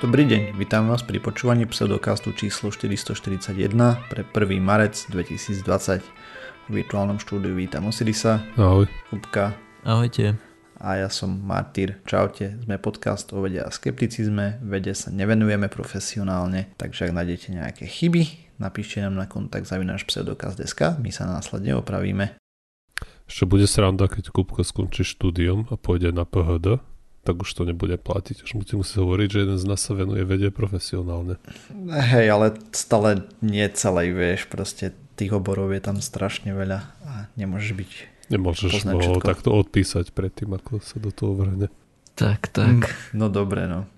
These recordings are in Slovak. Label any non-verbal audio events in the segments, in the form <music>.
Dobrý deň, vítam vás pri počúvaní pseudokastu číslo 441 pre 1. marec 2020. V virtuálnom štúdiu vítam Osirisa, Ahoj. Kupka Ahojte. a ja som Martyr. Čaute, sme podcast o vede a skepticizme, vede sa nevenujeme profesionálne, takže ak nájdete nejaké chyby, napíšte nám na kontakt zavináš pseudokast.sk, my sa následne opravíme. Ešte bude sranda, keď Kupka skončí štúdium a pôjde na PHD, tak už to nebude platiť. Už budete musieť hovoriť, že jeden z nás sa venuje vede profesionálne. Hej, ale stále nie celej, vieš, proste tých oborov je tam strašne veľa a nemôžeš byť Nemôžeš ho takto odpísať predtým, ako sa do toho vrhne. Tak, tak. No dobre, no.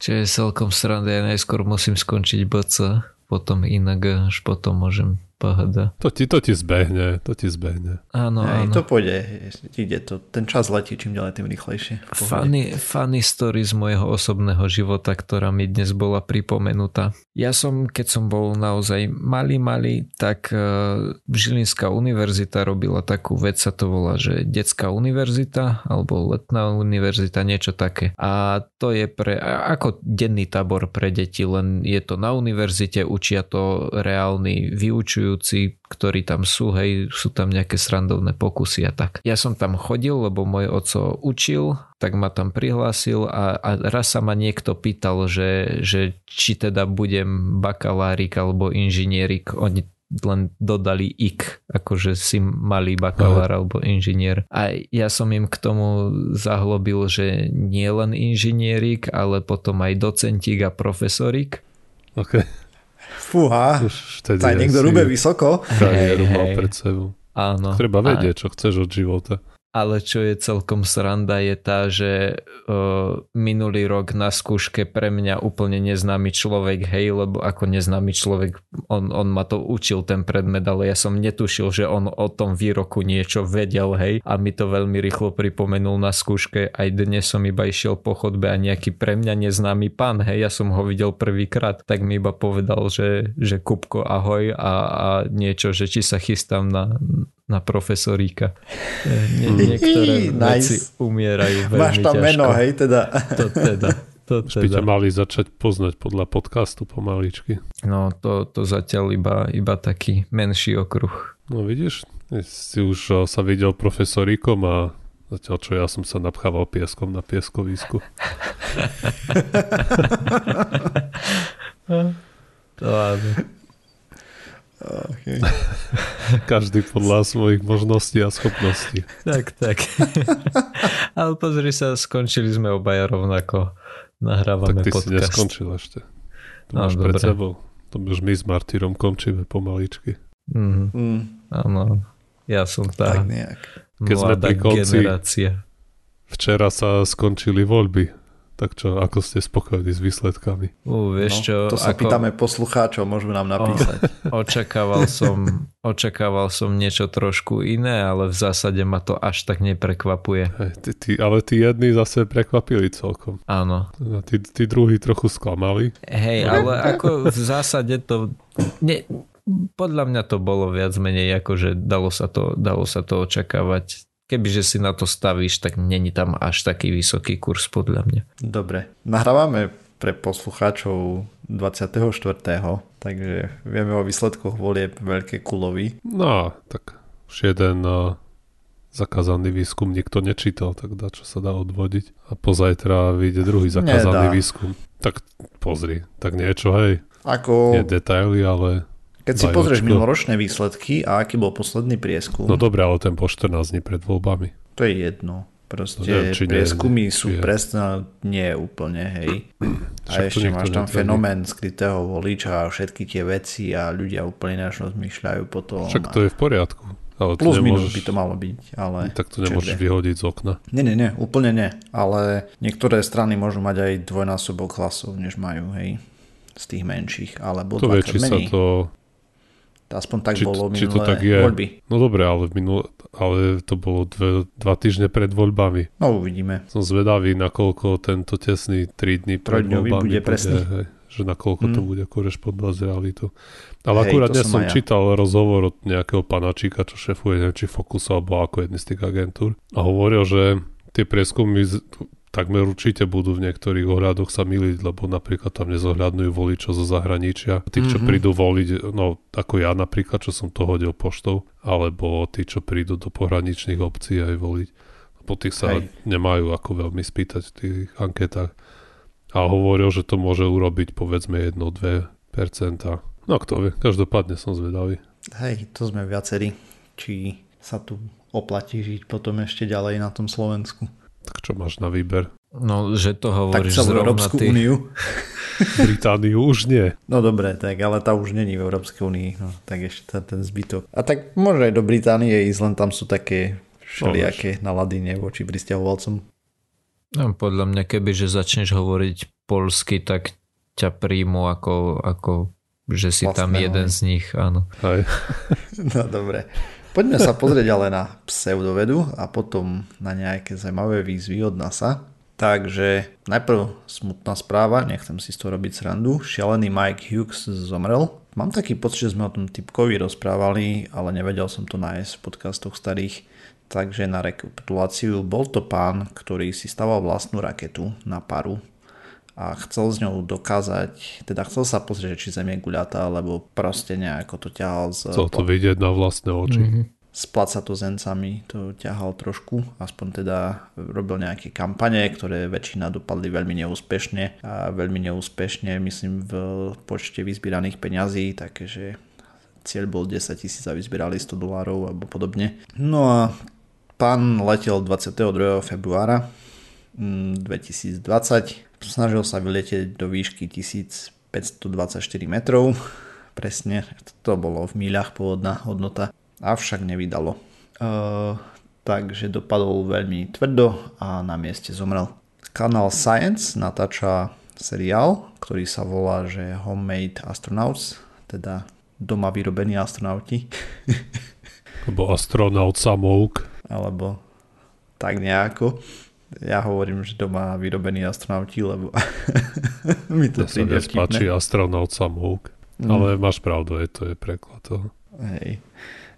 Čo je celkom sranda, ja najskôr musím skončiť BC, potom inak, až potom môžem PHD. To ti, to ti zbehne, to ti zbehne. Áno, Hej, áno. to pôjde, ide to. Ten čas letí čím ďalej, tým rýchlejšie. Funny, funny story z môjho osobného života, ktorá mi dnes bola pripomenutá. Ja som, keď som bol naozaj malý, malý, tak uh, Žilinská univerzita robila takú vec, sa to volá, že detská univerzita alebo letná univerzita, niečo také. A to je pre, ako denný tábor pre deti, len je to na univerzite, učia to reálni vyučujúci, ktorí tam sú, hej, sú tam nejaké srandovné pokusy a tak. Ja som tam chodil, lebo môj oco učil, tak ma tam prihlásil a, a raz sa ma niekto pýtal, že, že či teda budem bakalárik alebo inžinierik. Oni len dodali ik, akože si malý bakalár alebo inžinier. A ja som im k tomu zahlobil, že nie len inžinierik, ale potom aj docentík a profesorik. OK. Fúha, to niekto rúbe vysoko. kariéru mal hej. pred sebou. Áno. Treba A- vedieť, čo chceš od života. Ale čo je celkom sranda je tá, že uh, minulý rok na skúške pre mňa úplne neznámy človek, hej, lebo ako neznámy človek, on, on ma to učil ten predmet, ale ja som netušil, že on o tom výroku niečo vedel, hej, a mi to veľmi rýchlo pripomenul na skúške. Aj dnes som iba išiel po chodbe a nejaký pre mňa neznámy pán, hej, ja som ho videl prvýkrát, tak mi iba povedal, že, že Kupko ahoj a, a niečo, že či sa chystám na, na profesoríka. Nie, niektoré Nice. veci umierajú veľmi Máš tam ťažko. meno, hej, teda. To teda. To Už by ťa teda. mali začať poznať podľa podcastu pomaličky. No to, to zatiaľ iba, iba taký menší okruh. No vidíš, si už sa videl profesoríkom a zatiaľ čo ja som sa napchával pieskom na pieskovisku. <laughs> To áno. Okay. <laughs> Každý podľa svojich možností a schopností. Tak, tak. <laughs> Ale pozri sa, skončili sme obaja rovnako. Nahrávame tak ty si podcast. neskončil ešte. To No, máš pred dobre. sebou. To už my s Martyrom končíme pomaličky. Mhm, Mm, áno. Ja som tak tá nejak. Keď sme pri konci- generácia. Včera sa skončili voľby. Tak čo, ako ste spokojní s výsledkami? Ú, vieš čo, No, to sa ako... pýtame poslucháčov, môžu nám napísať. <laughs> Očakával som, očakával som niečo trošku iné, ale v zásade ma to až tak neprekvapuje. Hej, ty, ty, ale tí jedni zase prekvapili celkom. Áno. A tí, tí druhí trochu sklamali. Hej, ale ako v zásade to... Ne, podľa mňa to bolo viac menej ako, že dalo sa to, dalo sa to očakávať. Kebyže si na to stavíš, tak není tam až taký vysoký kurz podľa mňa. Dobre, nahrávame pre poslucháčov 24. Takže vieme o výsledkoch volieb veľké kulovy. No, tak už jeden uh, zakázaný výskum nikto nečítal, tak dá, čo sa dá odvodiť. A pozajtra vyjde druhý zakázaný Nedá. výskum. Tak pozri, tak niečo, hej. Ako, Nie detaily, ale... keď si daj pozrieš očko. minuloročné výsledky a aký bol posledný prieskum, No dobre, ale ten po 14 dní pred voľbami. to je jedno. Proste No neviem, nie- prieskumy či sú je. presne nie úplne, hej. <clears throat> Však A to ešte máš tam netvrdí. fenomén skrytého voliča a všetky tie veci a ľudia úplne ináč rozmýšľajú potom. Však to je v poriadku. Ale Plus minus nemôžeš, by to malo byť, ale... tak to nemôžeš vie. vyhodiť z okna. Nie, nie, nie, úplne nie. Ale niektoré strany môžu mať aj dvojnásobok hlasov, než majú, hej. Z tých menších, alebo To či dvakrát sa menej. to... Aspoň tak či, bolo či to minulé tak je. voľby. No dobre, ale, v minul, ale to bolo dve, dva týždne pred voľbami. No uvidíme. Som zvedavý, nakoľko tento tesný 3 dní pred voľbami bude presný. Hej, že nakoľko to Mm. bude korešpondovať s realitou. Ale Hej, akurát to dnes som ja. čítal rozhovor od nejakého panačíka, čo šefuje, neviem, či Focus alebo ako jedný z tých agentúr. A hovoril, že tie prieskumy z- takmer určite budú v niektorých ohľadoch sa miliť, lebo napríklad tam nezohľadňujú voličov zo zahraničia. Tí, čo mm-hmm. prídu voliť, no ako ja napríklad, čo som to hodil poštou, alebo tí, čo prídu do pohraničných obcí aj voliť. Po tých sa Hej. nemajú ako veľmi spýtať v tých anketách. A hovoril, že to môže urobiť povedzme 1-2%. No kto vie, každopádne som zvedavý. Hej, to sme viacerí. Či sa tu oplatí žiť potom ešte ďalej na tom Slovensku. Tak čo máš na výber? No, že to hovoríš tak zrovna Európsku ty. úniu. <laughs> Britániu už nie. No dobre, tak ale tá už není v Európskej únii. No, tak ešte ten, ten zbytok. A tak môže aj do Británie ísť, len tam sú také všelijaké nalady voči pristahovalcom. No, podľa mňa, keby že začneš hovoriť polsky, tak ťa príjmu ako, ako že si Vlastného. tam jeden z nich, áno. Aj. <laughs> no dobre. Poďme sa pozrieť ale na pseudovedu a potom na nejaké zaujímavé výzvy od NASA. Takže najprv smutná správa, nechcem si z toho robiť srandu. Šialený Mike Hughes zomrel. Mám taký pocit, že sme o tom typkovi rozprávali, ale nevedel som to nájsť v podcastoch starých. Takže na rekapituláciu, bol to pán, ktorý si staval vlastnú raketu na paru a chcel s ňou dokázať, teda chcel sa pozrieť, či Zem je guľatá, alebo proste nejako to ťahal z... Chcel to vidieť na vlastné oči. Mm-hmm. S placato-zencami to ťahal trošku, aspoň teda robil nejaké kampane, ktoré väčšina dopadli veľmi neúspešne a veľmi neúspešne, myslím v počte vyzbieraných peňazí, takže cieľ bol 10 tisíc a vyzbierali 100 dolárov alebo podobne. No a pán letel 22. februára 2020 mm, Snažil sa vyletieť do výšky 1524 metrov, <laughs> presne, to bolo v míľach pôvodná hodnota, avšak nevydalo. E, takže dopadol veľmi tvrdo a na mieste zomrel. Kanál Science natáča seriál, ktorý sa volá, že Homemade Astronauts, teda doma vyrobení astronauti. <laughs> Alebo astronaut samouk. Alebo tak nejako ja hovorím, že doma vyrobení astronauti, lebo <laughs> mi to ja príde sa páči astronaut samouk. Mm. Ale máš pravdu, je to je preklad toho. Hej.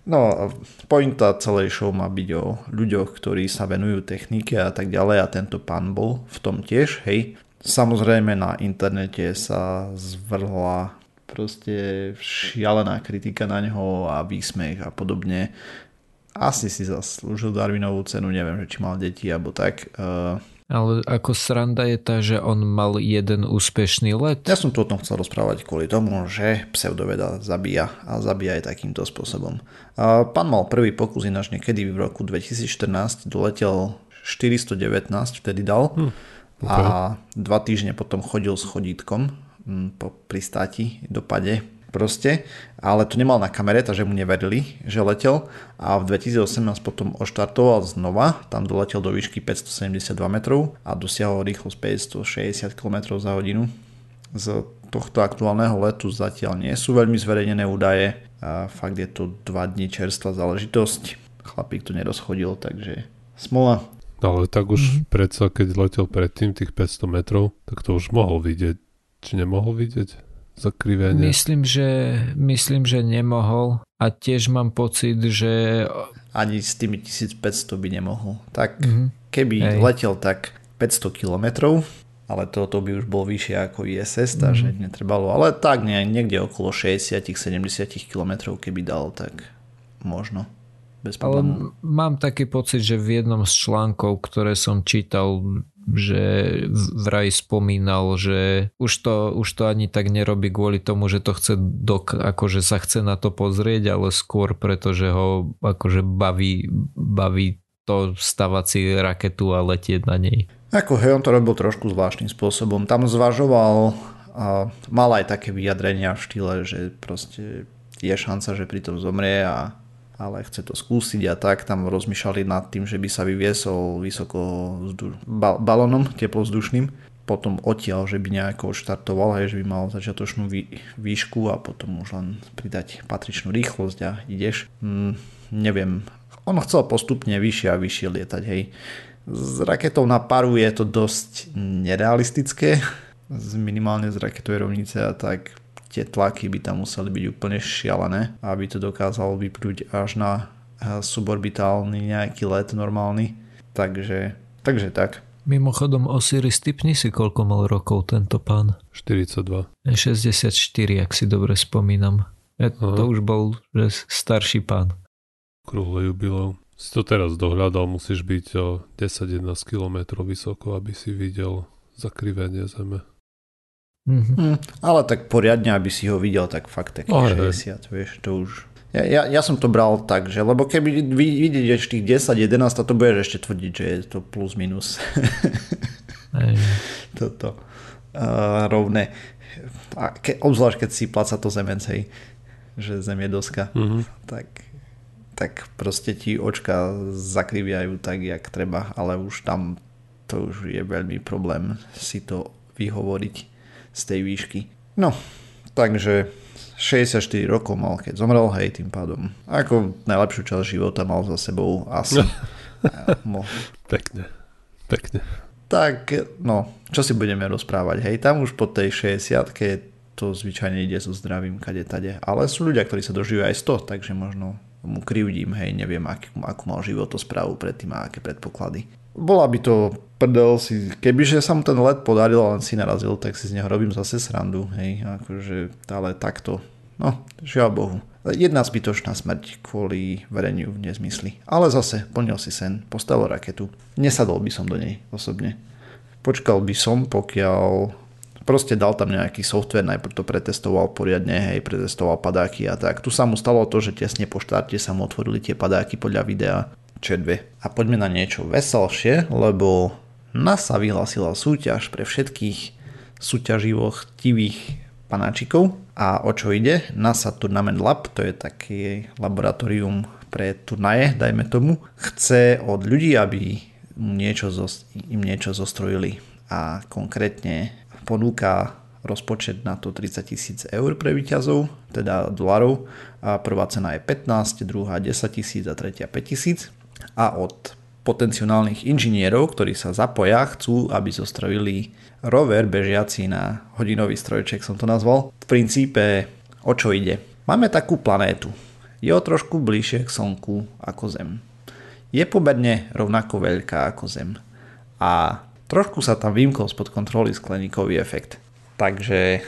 No, pointa celej show má byť o ľuďoch, ktorí sa venujú technike a tak ďalej a tento pán bol v tom tiež, hej. Samozrejme na internete sa zvrhla proste šialená kritika na neho a výsmech a podobne asi si zaslúžil Darwinovú cenu, neviem, že či mal deti alebo tak. Uh, ale ako sranda je tá, že on mal jeden úspešný let. Ja som tu o tom chcel rozprávať kvôli tomu, že pseudoveda zabíja a zabíja aj takýmto spôsobom. Uh, pán mal prvý pokus ináč niekedy v roku 2014, doletel 419, vtedy dal hm, okay. a dva týždne potom chodil s chodítkom hm, po pristáti, dopade proste, ale to nemal na kamere, takže mu neverili, že letel a v 2018 potom oštartoval znova, tam doletel do výšky 572 metrov a dosiahol rýchlosť 560 km za hodinu. Z tohto aktuálneho letu zatiaľ nie sú veľmi zverejnené údaje a fakt je to 2 dní čerstvá záležitosť. Chlapík to nerozchodil, takže smola. Ale tak už mm-hmm. predsa, keď letel predtým tých 500 metrov, tak to už mohol vidieť. Či nemohol vidieť? Zakrivenia? Myslím, že, myslím, že nemohol a tiež mám pocit, že... Ani s tými 1500 by nemohol. Tak mm-hmm. keby Hej. letel tak 500 km, ale toto by už bol vyššie ako ISS, takže mm-hmm. netrebalo. Ale tak nie, niekde okolo 60-70 km keby dal, tak možno. Bez Ale mám taký pocit, že v jednom z článkov, ktoré som čítal, že vraj spomínal, že už to, už to ani tak nerobí kvôli tomu, že to chce dok, akože sa chce na to pozrieť, ale skôr preto, že ho akože baví, baví to stavať si raketu a letieť na nej. Ako hej, on to robil trošku zvláštnym spôsobom. Tam zvažoval a mal aj také vyjadrenia v štýle, že proste je šanca, že pri tom zomrie a ale chce to skúsiť a tak tam rozmýšľali nad tým, že by sa vyviesol vysoko vzduš- bal- balónom teplovzdušným potom odtiaľ, že by nejako štartoval, hej, že by mal začiatočnú vý, výšku a potom už len pridať patričnú rýchlosť a ideš. Mm, neviem, on chcel postupne vyššie a vyššie lietať, hej. S raketou na paru je to dosť nerealistické, minimálne z raketovej rovnice a tak tie tlaky by tam museli byť úplne šialené, aby to dokázalo vyplúť až na eh, suborbitálny nejaký let normálny. Takže, takže tak. Mimochodom Osiris, typni si, koľko mal rokov tento pán. 42. 64, ak si dobre spomínam. Ja, to už bol že starší pán. Krúhle jubileum. Si to teraz dohľadal, musíš byť o 10-11 km vysoko, aby si videl zakrivenie Zeme. Mm-hmm. Mm, ale tak poriadne, aby si ho videl, tak fakt taký oh, 60, vieš, to už... Ja, ja, ja som to bral tak, že lebo keby vidíš tých 10-11, to budeš ešte tvrdiť, že je to plus minus. <laughs> Toto uh, rovné. A ke, obzvlášť, keď si placa to zemencej, že zem je doska, mm-hmm. tak, tak proste ti očka zakriviajú tak, jak treba, ale už tam to už je veľmi problém si to vyhovoriť z tej výšky. No, takže 64 rokov mal, keď zomrel, hej, tým pádom. Ako najlepšiu časť života mal za sebou asi. <laughs> Mo. Pekne, pekne. Tak, no, čo si budeme rozprávať, hej, tam už po tej 60 to zvyčajne ide so zdravím kade tade. Ale sú ľudia, ktorí sa dožijú aj 100, takže možno mu krivdím, hej, neviem, akú, akú mal životosprávu predtým a aké predpoklady. Bola by to prdel si, kebyže sa mu ten let podaril a len si narazil, tak si z neho robím zase srandu, hej, akože, ale takto, no, žiaľ Bohu. Jedna zbytočná smrť kvôli vereniu v nezmysli. Ale zase, plnil si sen, postavil raketu. Nesadol by som do nej osobne. Počkal by som, pokiaľ proste dal tam nejaký software, najprv to pretestoval poriadne, hej, pretestoval padáky a tak. Tu sa mu stalo to, že tesne po štarte sa mu otvorili tie padáky podľa videa dve. A poďme na niečo veselšie, lebo NASA vyhlásila súťaž pre všetkých súťaživo chtivých panáčikov. A o čo ide? NASA Tournament Lab, to je taký laboratórium pre turnaje, dajme tomu, chce od ľudí, aby niečo im niečo zostrojili a konkrétne ponúka rozpočet na to 30 tisíc eur pre výťazov, teda dolarov. A prvá cena je 15, druhá 10 tisíc a tretia 5 tisíc a od potenciálnych inžinierov, ktorí sa zapoja, chcú, aby zostrojili rover bežiaci na hodinový strojček, som to nazval. V princípe o čo ide? Máme takú planétu. Je o trošku bližšie k Slnku ako Zem. Je pomerne rovnako veľká ako Zem. A trošku sa tam vymkol spod kontroly skleníkový efekt. Takže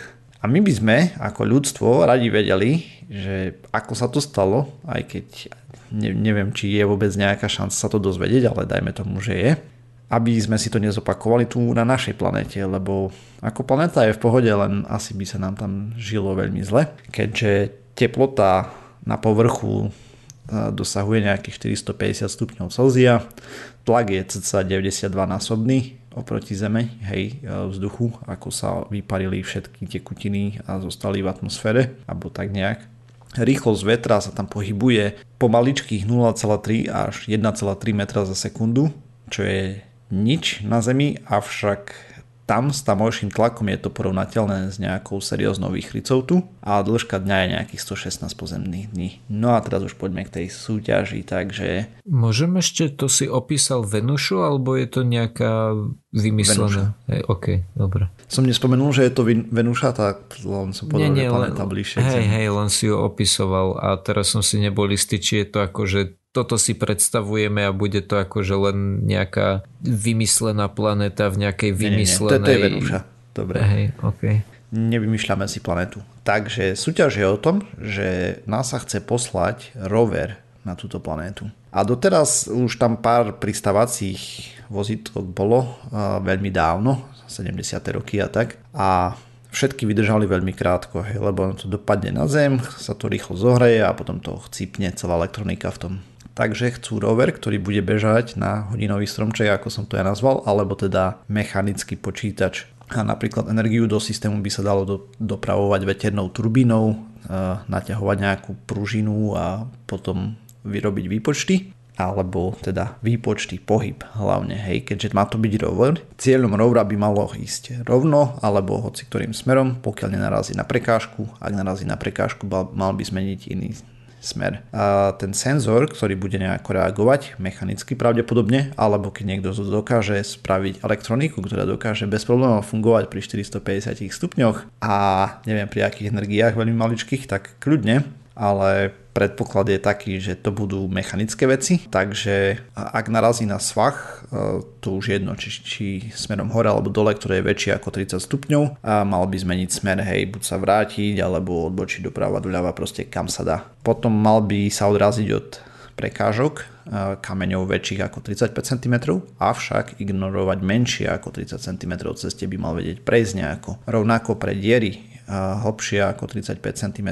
a my by sme ako ľudstvo radi vedeli, že ako sa to stalo, aj keď ne, neviem, či je vôbec nejaká šanca sa to dozvedieť, ale dajme tomu, že je, aby sme si to nezopakovali tu na našej planete, lebo ako planéta je v pohode, len asi by sa nám tam žilo veľmi zle, keďže teplota na povrchu e, dosahuje nejakých 450 stupňov Celzia, tlak je cca 92 násobný oproti Zeme, hej, e, vzduchu, ako sa vyparili všetky tekutiny a zostali v atmosfére, alebo tak nejak. Rýchlosť vetra sa tam pohybuje pomaličkých 0,3 až 1,3 metra za sekundu, čo je nič na Zemi, avšak tam s tamojším tlakom je to porovnateľné s nejakou serióznou výchrycou tu a dĺžka dňa je nejakých 116 pozemných dní. No a teraz už poďme k tej súťaži, takže... Môžem ešte, to si opísal Venušu, alebo je to nejaká vymyslená? Hej, OK, dobre. Som nespomenul, že je to Venuša, tak len som povedal, nie, nie, že planeta bližšie. Hej, hej, len si ju opisoval a teraz som si nebol istý, či je to ako, že toto si predstavujeme a bude to akože len nejaká vymyslená planéta v nejakej vymyslenej... Nie, nie, to, to je Venuša. Dobre. Hej, okay. Nevymýšľame si planetu. Takže súťaž je o tom, že NASA chce poslať rover na túto planétu. A doteraz už tam pár pristávacích vozítok bolo veľmi dávno, 70. roky a tak. A všetky vydržali veľmi krátko, hej, lebo to dopadne na zem, sa to rýchlo zohreje a potom to chcípne celá elektronika v tom takže chcú rover, ktorý bude bežať na hodinový stromček, ako som to ja nazval, alebo teda mechanický počítač. A napríklad energiu do systému by sa dalo do, dopravovať veternou turbínou, e, naťahovať nejakú pružinu a potom vyrobiť výpočty alebo teda výpočty, pohyb hlavne, hej, keďže má to byť rover. Cieľom rovera by malo ísť rovno alebo hoci ktorým smerom, pokiaľ nenarazí na prekážku, ak narazí na prekážku, mal by zmeniť iný smer. A ten senzor, ktorý bude nejako reagovať, mechanicky pravdepodobne, alebo keď niekto dokáže spraviť elektroniku, ktorá dokáže bez problémov fungovať pri 450 stupňoch a neviem pri akých energiách veľmi maličkých, tak kľudne, ale predpoklad je taký, že to budú mechanické veci, takže ak narazí na svach, e, to už jedno, či, či smerom hore alebo dole, ktoré je väčšie ako 30 stupňov, a mal by zmeniť smer, hej, buď sa vrátiť, alebo odbočiť doprava, doľava, proste kam sa dá. Potom mal by sa odraziť od prekážok e, kameňov väčších ako 35 cm, avšak ignorovať menšie ako 30 cm ceste by mal vedieť prejsť nejako. Rovnako pre diery hlbšie ako 35 cm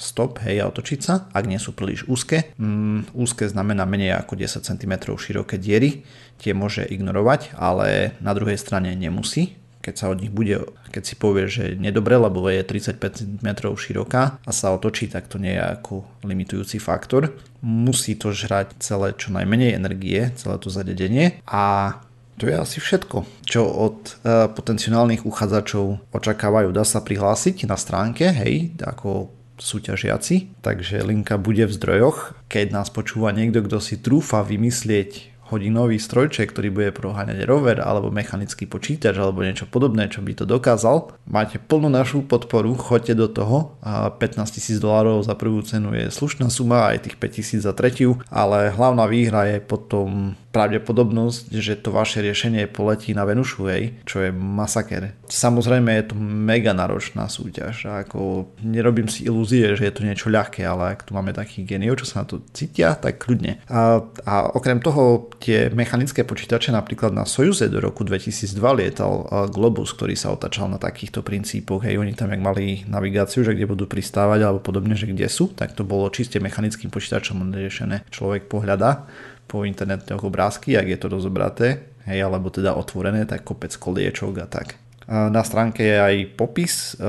stop, hej, a otočiť sa, ak nie sú príliš úzke. Mm, úzke znamená menej ako 10 cm široké diery, tie môže ignorovať, ale na druhej strane nemusí, keď sa od nich bude, keď si povie, že nedobre, lebo je 35 cm široká a sa otočí, tak to nie je ako limitujúci faktor. Musí to žrať celé čo najmenej energie, celé to zadedenie a to je asi všetko, čo od uh, potenciálnych uchádzačov očakávajú. Dá sa prihlásiť na stránke, hej, ako súťažiaci, takže linka bude v zdrojoch. Keď nás počúva niekto, kto si trúfa vymyslieť hodinový strojček, ktorý bude proháňať rover alebo mechanický počítač alebo niečo podobné, čo by to dokázal. Máte plnú našu podporu, choďte do toho a 15 tisíc dolárov za prvú cenu je slušná suma, aj tých 5 tisíc za tretiu, ale hlavná výhra je potom pravdepodobnosť, že to vaše riešenie poletí na Venušu, hej, čo je masaker. Samozrejme je to mega náročná súťaž ako nerobím si ilúzie, že je to niečo ľahké, ale ak tu máme takých geniov, čo sa na to cítia, tak kľudne. A, a okrem toho tie mechanické počítače napríklad na Sojuze do roku 2002 lietal Globus, ktorý sa otačal na takýchto princípoch, hej, oni tam jak mali navigáciu, že kde budú pristávať alebo podobne, že kde sú, tak to bolo čiste mechanickým počítačom riešené. Človek pohľada po internetoch obrázky, ak je to rozobraté, hej, alebo teda otvorené, tak kopec koliečok a tak. Na stránke je aj popis, e,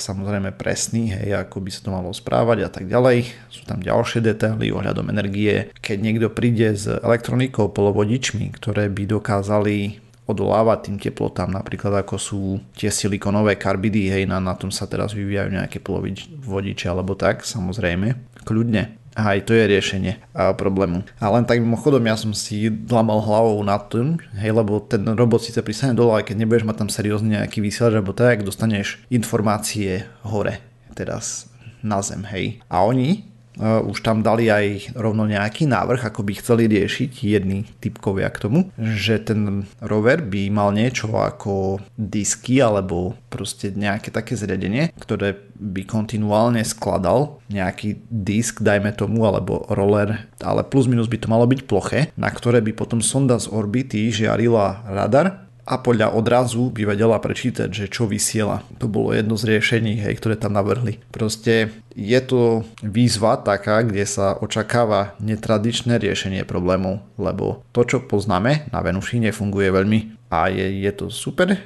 samozrejme presný, hej, ako by sa to malo správať a tak ďalej. Sú tam ďalšie detaily ohľadom energie. Keď niekto príde s elektronikou, polovodičmi, ktoré by dokázali odolávať tým teplotám, napríklad ako sú tie silikonové karbidy, hej, na, na tom sa teraz vyvíjajú nejaké polovodiče alebo tak, samozrejme, kľudne a aj to je riešenie a problému. A len tak mimochodom ja som si dlamal hlavou nad tým, hej, lebo ten robot síce pristane dole, aj keď nebudeš mať tam seriózne nejaký vysielač, alebo tak, dostaneš informácie hore, teraz na zem, hej. A oni už tam dali aj rovno nejaký návrh, ako by chceli riešiť jedný typkovia k tomu, že ten rover by mal niečo ako disky alebo proste nejaké také zriadenie, ktoré by kontinuálne skladal nejaký disk, dajme tomu, alebo roller, ale plus minus by to malo byť ploché, na ktoré by potom sonda z orbity žiarila radar a podľa odrazu by vedela prečítať, že čo vysiela. To bolo jedno z riešení, hej, ktoré tam navrhli. Proste je to výzva taká, kde sa očakáva netradičné riešenie problémov, lebo to, čo poznáme na Venuši, nefunguje veľmi a je, je to super. E,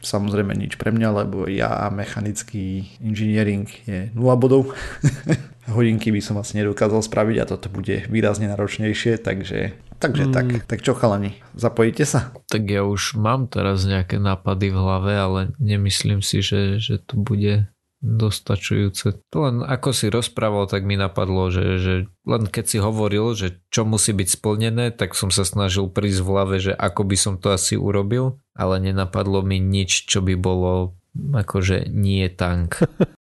samozrejme nič pre mňa, lebo ja mechanický engineering je 0 bodov. <laughs> Hodinky by som asi nedokázal spraviť a toto bude výrazne náročnejšie, takže Takže mm. tak, tak čo chalani, zapojíte sa? Tak ja už mám teraz nejaké nápady v hlave, ale nemyslím si, že, že to bude dostačujúce. To len ako si rozprával, tak mi napadlo, že, že len keď si hovoril, že čo musí byť splnené, tak som sa snažil prísť v hlave, že ako by som to asi urobil, ale nenapadlo mi nič, čo by bolo akože nie tank. <laughs>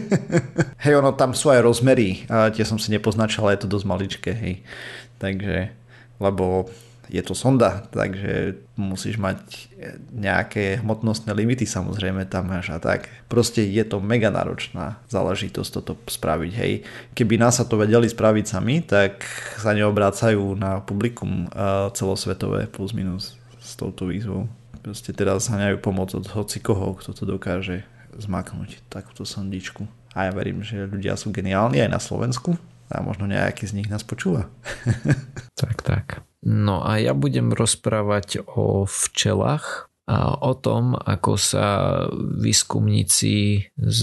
<laughs> hej, ono tam sú aj rozmery, a tie som si nepoznačal, ale je to dosť maličké, hej takže, lebo je to sonda, takže musíš mať nejaké hmotnostné limity samozrejme tam máš a tak. Proste je to mega náročná záležitosť toto spraviť, hej. Keby nás sa to vedeli spraviť sami, tak sa neobrácajú na publikum celosvetové plus minus s touto výzvou. Proste teraz haňajú pomoc od hoci koho, kto to dokáže zmaknúť takúto sondičku. A ja verím, že ľudia sú geniálni aj na Slovensku, a možno nejaký z nich nás počúva. <laughs> tak, tak. No a ja budem rozprávať o včelách a o tom, ako sa výskumníci z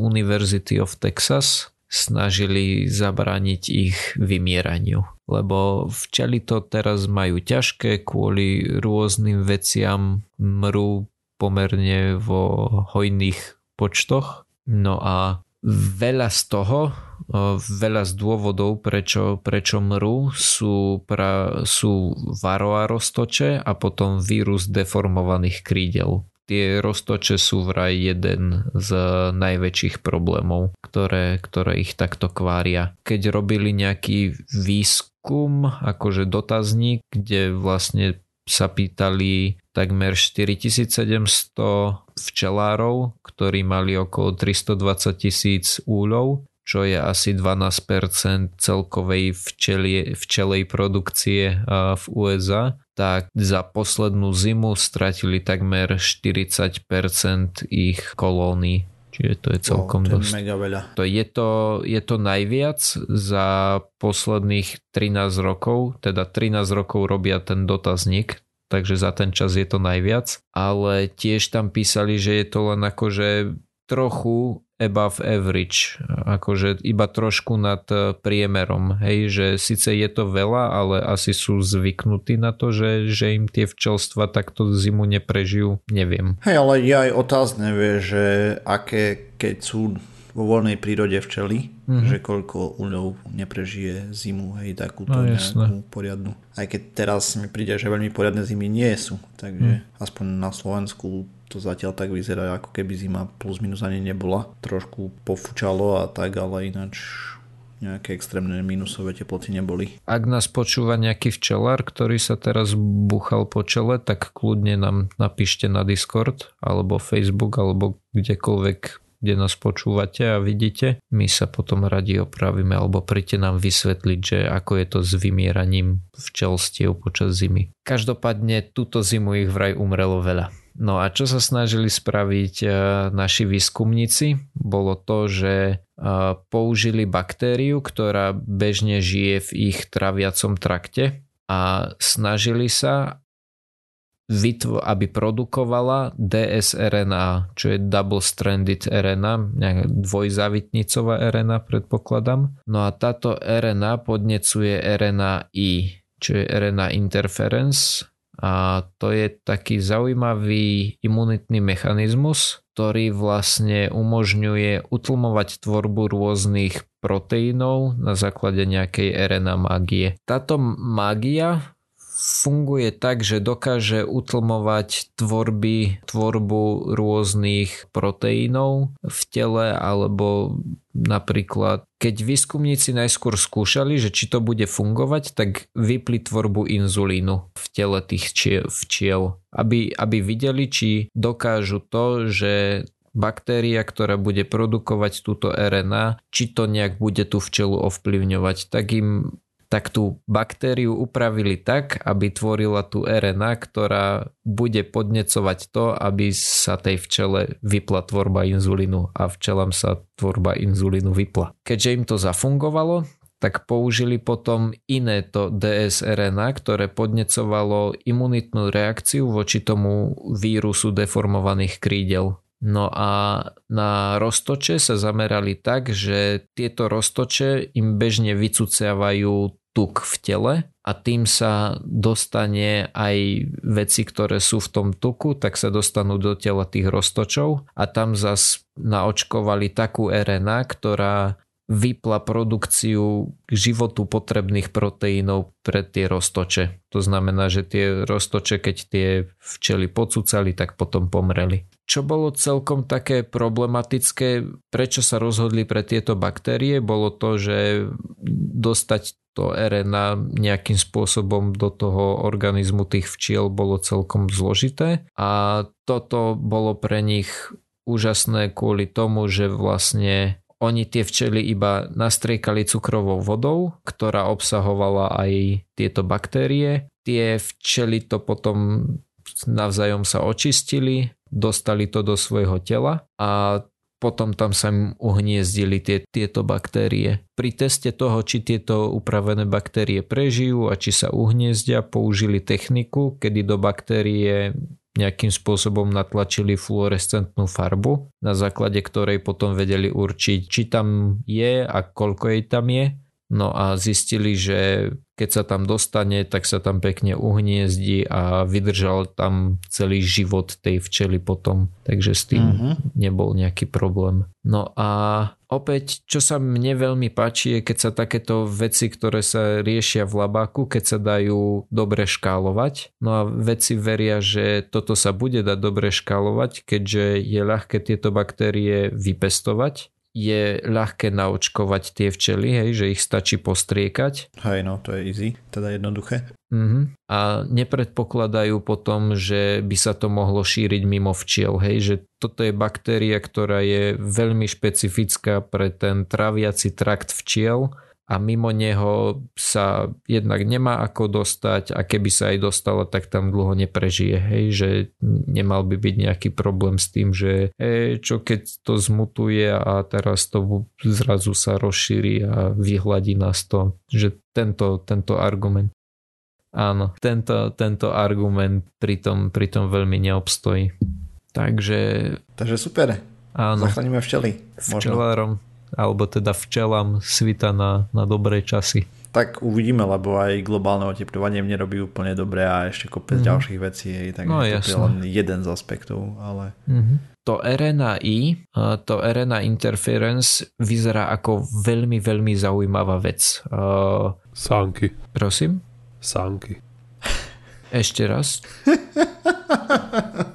University of Texas snažili zabrániť ich vymieraniu. Lebo včely to teraz majú ťažké kvôli rôznym veciam, mrú pomerne vo hojných počtoch. No a veľa z toho veľa z dôvodov, prečo, prečo mrú, sú, pra, sú varoa roztoče a potom vírus deformovaných krídel. tie roztoče sú vraj jeden z najväčších problémov, ktoré, ktoré ich takto kvária. Keď robili nejaký výskum, akože dotazník, kde vlastne sa pýtali takmer 4700 včelárov, ktorí mali okolo 320 tisíc úľov, čo je asi 12% celkovej včelie, včelej produkcie v USA, tak za poslednú zimu stratili takmer 40% ich kolónií. Čiže to je celkom oh, to dosť. Je mega veľa. To je, to, je to najviac za posledných 13 rokov, teda 13 rokov robia ten dotazník, takže za ten čas je to najviac, ale tiež tam písali, že je to len akože trochu above average, akože iba trošku nad eh, priemerom, hej, že síce je to veľa, ale asi sú zvyknutí na to, že, že im tie včelstva takto zimu neprežijú, neviem. Hej, ale je aj otázne, vie, že aké, keď sú vo voľnej prírode včely, mm-hmm. že koľko úľov neprežije zimu, hej, takúto no, nejakú poriadnu. Aj keď teraz mi príde, že veľmi poriadne zimy nie sú, takže mm. aspoň na Slovensku to zatiaľ tak vyzerá, ako keby zima plus minus ani nebola. Trošku pofúčalo a tak, ale ináč nejaké extrémne minusové teploty neboli. Ak nás počúva nejaký včelár, ktorý sa teraz buchal po čele, tak kľudne nám napíšte na Discord alebo Facebook alebo kdekoľvek kde nás počúvate a vidíte. My sa potom radi opravíme alebo príďte nám vysvetliť, že ako je to s vymieraním včelstiev počas zimy. Každopádne túto zimu ich vraj umrelo veľa. No a čo sa snažili spraviť e, naši výskumníci, bolo to, že e, použili baktériu, ktorá bežne žije v ich traviacom trakte a snažili sa aby produkovala DSRNA, čo je double stranded RNA, dvojzavitnicová RNA predpokladám. No a táto RNA podnecuje RNA-I, čo je RNA interference a to je taký zaujímavý imunitný mechanizmus, ktorý vlastne umožňuje utlmovať tvorbu rôznych proteínov na základe nejakej RNA magie. Táto magia funguje tak, že dokáže utlmovať tvorby, tvorbu rôznych proteínov v tele alebo napríklad keď výskumníci najskôr skúšali, že či to bude fungovať, tak vypli tvorbu inzulínu v tele tých včiel, aby, aby videli, či dokážu to, že baktéria, ktorá bude produkovať túto RNA, či to nejak bude tú včelu ovplyvňovať. Tak im tak tú baktériu upravili tak, aby tvorila tú RNA, ktorá bude podnecovať to, aby sa tej včele vypla tvorba inzulínu a včelám sa tvorba inzulínu vypla. Keďže im to zafungovalo, tak použili potom iné to DSRNA, ktoré podnecovalo imunitnú reakciu voči tomu vírusu deformovaných krídel. No a na roztoče sa zamerali tak, že tieto roztoče im bežne vycúciavajú tuk v tele a tým sa dostane aj veci, ktoré sú v tom tuku, tak sa dostanú do tela tých roztočov a tam zas naočkovali takú RNA, ktorá vypla produkciu k životu potrebných proteínov pre tie roztoče. To znamená, že tie roztoče, keď tie včely pocúcali, tak potom pomreli. Čo bolo celkom také problematické, prečo sa rozhodli pre tieto baktérie, bolo to, že dostať to RNA nejakým spôsobom do toho organizmu tých včiel bolo celkom zložité a toto bolo pre nich úžasné kvôli tomu, že vlastne oni tie včely iba nastriekali cukrovou vodou, ktorá obsahovala aj tieto baktérie. Tie včely to potom navzájom sa očistili, dostali to do svojho tela a potom tam sa im uhniezdili tie, tieto baktérie. Pri teste toho, či tieto upravené baktérie prežijú a či sa uhniezdia, použili techniku, kedy do baktérie nejakým spôsobom natlačili fluorescentnú farbu, na základe ktorej potom vedeli určiť, či tam je a koľko jej tam je. No a zistili, že keď sa tam dostane, tak sa tam pekne uhniezdi a vydržal tam celý život tej včely potom. Takže s tým uh-huh. nebol nejaký problém. No a opäť, čo sa mne veľmi páči, je keď sa takéto veci, ktoré sa riešia v labáku, keď sa dajú dobre škálovať. No a vedci veria, že toto sa bude dať dobre škálovať, keďže je ľahké tieto baktérie vypestovať je ľahké naočkovať tie včely, hej, že ich stačí postriekať. Hej, no to je easy, teda jednoduché. Uh-huh. A nepredpokladajú potom, že by sa to mohlo šíriť mimo včiel, hej, že toto je baktéria, ktorá je veľmi špecifická pre ten traviaci trakt včiel a mimo neho sa jednak nemá ako dostať a keby sa aj dostala, tak tam dlho neprežije. Hej, že nemal by byť nejaký problém s tým, že hej, čo keď to zmutuje a teraz to zrazu sa rozšíri a vyhľadí nás to. Že tento, tento argument. Áno, tento, tento argument pritom, pritom veľmi neobstojí. Takže... Takže super. Áno. Zachránime včely. Včelárom alebo teda včelám svita na, na dobré časy. Tak uvidíme, lebo aj globálne oteplovanie mne robí úplne dobre a ešte kopec mm-hmm. ďalších vecí, hej, tak no, to je len jeden z aspektov, ale... Mm-hmm. To RNA-I, to RNA interference vyzerá ako veľmi, veľmi zaujímavá vec. Sánky. Prosím? Sánky. Ešte raz. <laughs>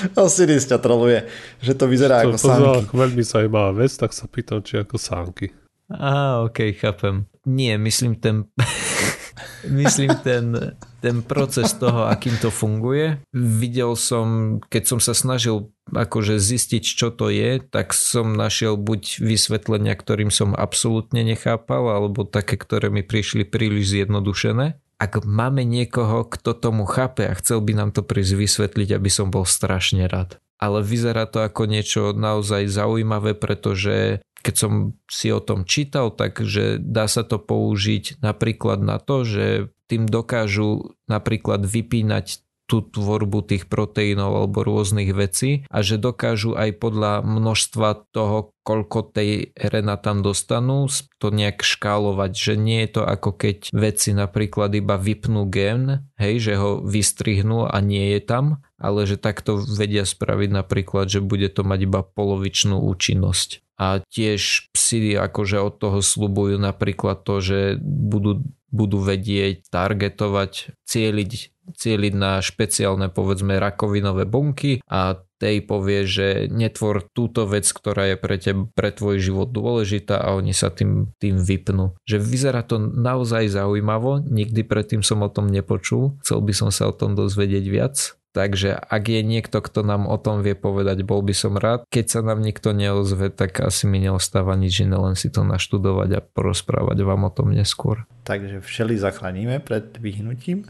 <laughs> Osiris ťa troluje, že to vyzerá to, ako sánky. veľmi zaujímavá vec, tak sa pýtam, či ako sánky. Á, ok, chápem. Nie, myslím ten... <laughs> myslím ten, ten proces toho, akým to funguje. Videl som, keď som sa snažil akože zistiť, čo to je, tak som našiel buď vysvetlenia, ktorým som absolútne nechápal, alebo také, ktoré mi prišli príliš zjednodušené ak máme niekoho, kto tomu chápe a chcel by nám to prísť vysvetliť, aby som bol strašne rád. Ale vyzerá to ako niečo naozaj zaujímavé, pretože keď som si o tom čítal, takže dá sa to použiť napríklad na to, že tým dokážu napríklad vypínať tú tvorbu tých proteínov alebo rôznych vecí a že dokážu aj podľa množstva toho, koľko tej RNA tam dostanú, to nejak škálovať, že nie je to ako keď veci napríklad iba vypnú gen, hej, že ho vystrihnú a nie je tam, ale že takto vedia spraviť napríklad, že bude to mať iba polovičnú účinnosť. A tiež psi akože od toho slubujú napríklad to, že budú, budú vedieť targetovať, cieliť cieliť na špeciálne povedzme rakovinové bunky a tej povie, že netvor túto vec, ktorá je pre, te, pre tvoj život dôležitá a oni sa tým, tým vypnú. Že vyzerá to naozaj zaujímavo, nikdy predtým som o tom nepočul, chcel by som sa o tom dozvedieť viac. Takže ak je niekto, kto nám o tom vie povedať, bol by som rád. Keď sa nám nikto neozve, tak asi mi neostáva nič iné, len si to naštudovať a porozprávať vám o tom neskôr. Takže všeli zachránime pred vyhnutím.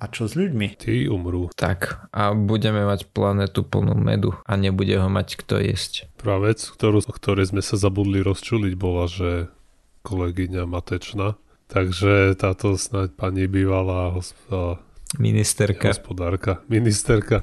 A čo s ľuďmi? Tí umrú. Tak a budeme mať planetu plnú medu a nebude ho mať kto jesť. Prvá vec, ktorú, o ktorej sme sa zabudli rozčuliť, bola, že kolegyňa Matečna. Takže táto snáď pani bývalá hosp- ministerka. hospodárka, ministerka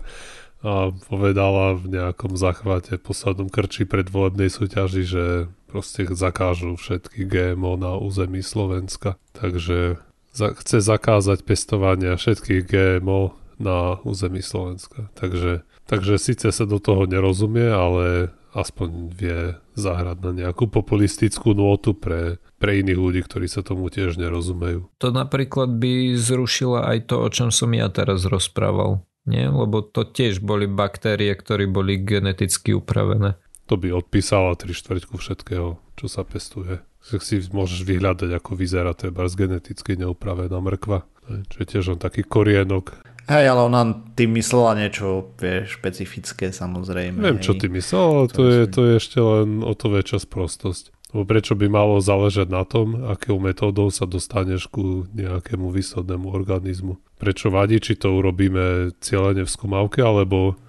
a povedala v nejakom zachvate poslednom krči pred volebnej súťaži, že proste zakážu všetky GMO na území Slovenska. Takže chce zakázať pestovanie všetkých GMO na území Slovenska. Takže, takže síce sa do toho nerozumie, ale aspoň vie zahrať na nejakú populistickú nôtu pre, pre iných ľudí, ktorí sa tomu tiež nerozumejú. To napríklad by zrušila aj to, o čom som ja teraz rozprával. Nie? Lebo to tiež boli baktérie, ktoré boli geneticky upravené. To by odpísala tri štvrťku všetkého, čo sa pestuje si môžeš vyhľadať, ako vyzerá treba z geneticky neupravená mrkva. Čo je tiež on taký korienok. Hej, ale ona tým myslela niečo vie, špecifické samozrejme. Viem, čo ty myslel, ale to, je, to je ešte len o to väčšia sprostosť. Lebo prečo by malo záležať na tom, akou metódou sa dostaneš ku nejakému výslednému organizmu? Prečo vadí, či to urobíme cieľene v skúmavke, alebo...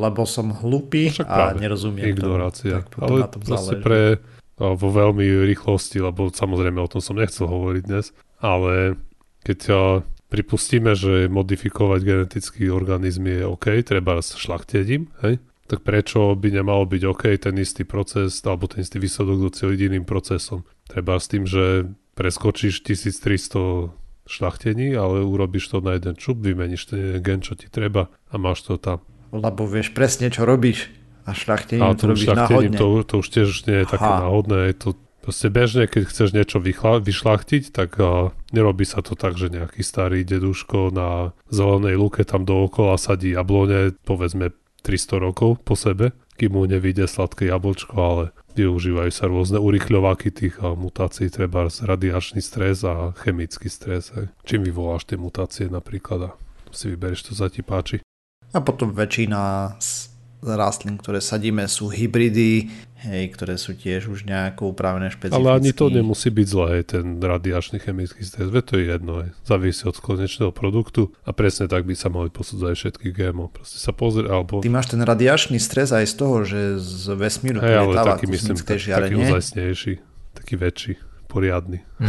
Lebo som hlupý a nerozumiem Ignorácia. To, ale na tom pre, vo veľmi rýchlosti, lebo samozrejme o tom som nechcel hovoriť dnes, ale keď pripustíme, že modifikovať genetický organizm je OK, treba s šlachtením, hej? tak prečo by nemalo byť OK ten istý proces alebo ten istý výsledok doceliť iným procesom. Treba s tým, že preskočíš 1300 šlachtení, ale urobíš to na jeden čup, vymeníš ten gen, čo ti treba a máš to tam. Lebo vieš presne, čo robíš A šľachtením to robíš náhodne. To, to už tiež nie je Aha. také náhodné. Je to proste bežne, keď chceš niečo vychla, vyšlachtiť, tak uh, nerobí sa to tak, že nejaký starý deduško na zelenej luke tam dookola sadí jablone, povedzme 300 rokov po sebe, kým mu nevíde sladké jablčko, ale využívajú sa rôzne urychľováky tých uh, mutácií, treba radiačný stres a chemický stres. Hej. Čím vyvoláš tie mutácie napríklad a si vyberieš, to sa ti páči. A potom väčšina z rastlín, ktoré sadíme, sú hybridy, hej, ktoré sú tiež už nejako upravené špecificky. Ale ani to nemusí byť zlé, ten radiačný chemický stres, to je jedno, hej. závisí od konečného produktu a presne tak by sa mali posudzovať všetky GMO. Proste sa pozrie, alebo... Ty máš ten radiačný stres aj z toho, že z vesmíru hey, ale taký, myslím, tak, taký ozajstnejší, taký väčší poriadny. <laughs>